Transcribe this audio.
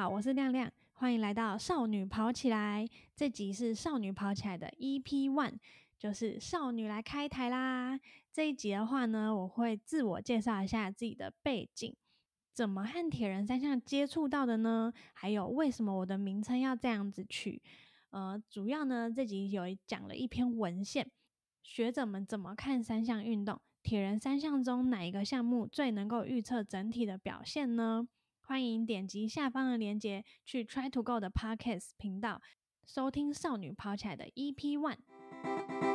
好，我是亮亮，欢迎来到少女跑起来，这集是少女跑起来的 EP One，就是少女来开台啦。这一集的话呢，我会自我介绍一下自己的背景，怎么和铁人三项接触到的呢？还有为什么我的名称要这样子取？呃，主要呢，这集有讲了一篇文献，学者们怎么看三项运动？铁人三项中哪一个项目最能够预测整体的表现呢？欢迎点击下方的链接，去 Try to Go 的 Podcast 频道收听少女跑起来的 EP One。